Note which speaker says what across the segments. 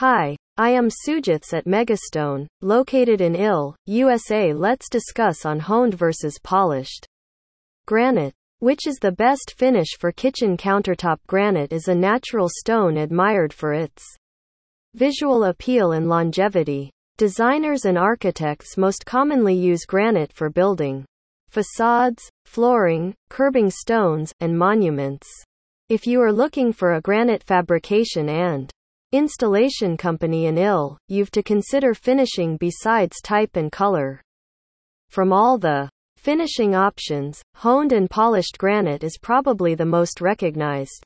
Speaker 1: Hi, I am Sujiths at Megastone, located in Ill, USA. Let's discuss on honed versus polished granite. Which is the best finish for kitchen countertop? Granite is a natural stone admired for its visual appeal and longevity. Designers and architects most commonly use granite for building facades, flooring, curbing stones, and monuments. If you are looking for a granite fabrication and installation company in ill, you've to consider finishing besides type and color. From all the finishing options, honed and polished granite is probably the most recognized.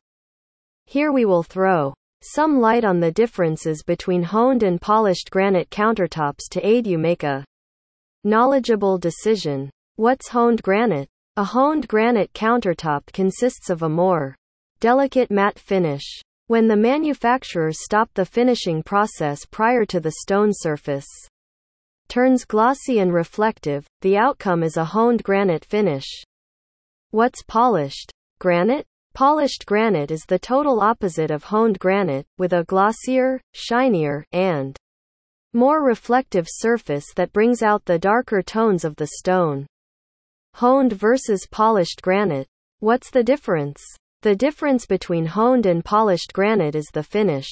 Speaker 1: Here we will throw some light on the differences between honed and polished granite countertops to aid you make a knowledgeable decision. What's honed granite? A honed granite countertop consists of a more delicate matte finish. When the manufacturers stop the finishing process prior to the stone surface turns glossy and reflective, the outcome is a honed granite finish. What's polished? Granite? Polished granite is the total opposite of honed granite, with a glossier, shinier, and more reflective surface that brings out the darker tones of the stone. Honed versus polished granite. What's the difference? The difference between honed and polished granite is the finish.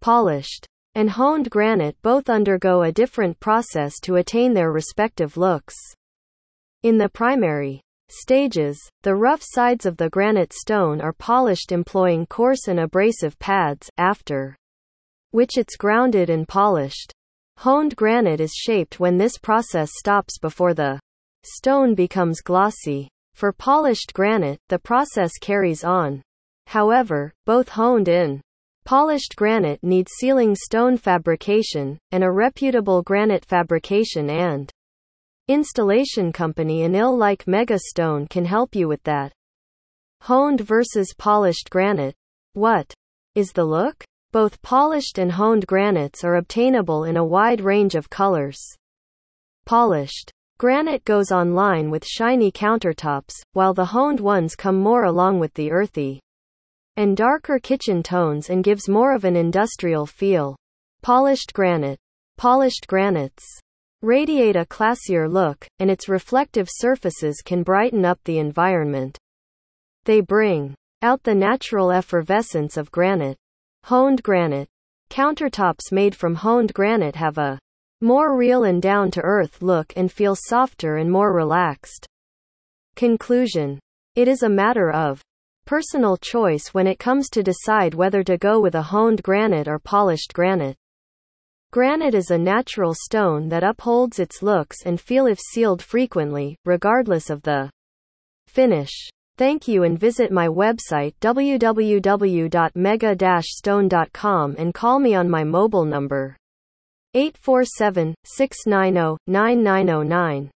Speaker 1: Polished and honed granite both undergo a different process to attain their respective looks. In the primary stages, the rough sides of the granite stone are polished employing coarse and abrasive pads, after which it's grounded and polished. Honed granite is shaped when this process stops before the stone becomes glossy. For polished granite, the process carries on. However, both honed and polished granite need sealing stone fabrication, and a reputable granite fabrication and installation company in ill like Megastone can help you with that. Honed versus polished granite. What is the look? Both polished and honed granites are obtainable in a wide range of colors. Polished Granite goes online with shiny countertops, while the honed ones come more along with the earthy and darker kitchen tones and gives more of an industrial feel. Polished granite. Polished granites radiate a classier look, and its reflective surfaces can brighten up the environment. They bring out the natural effervescence of granite. Honed granite. Countertops made from honed granite have a more real and down to earth look and feel softer and more relaxed. Conclusion It is a matter of personal choice when it comes to decide whether to go with a honed granite or polished granite. Granite is a natural stone that upholds its looks and feel if sealed frequently, regardless of the finish. Thank you and visit my website www.mega-stone.com and call me on my mobile number 847 690 9909.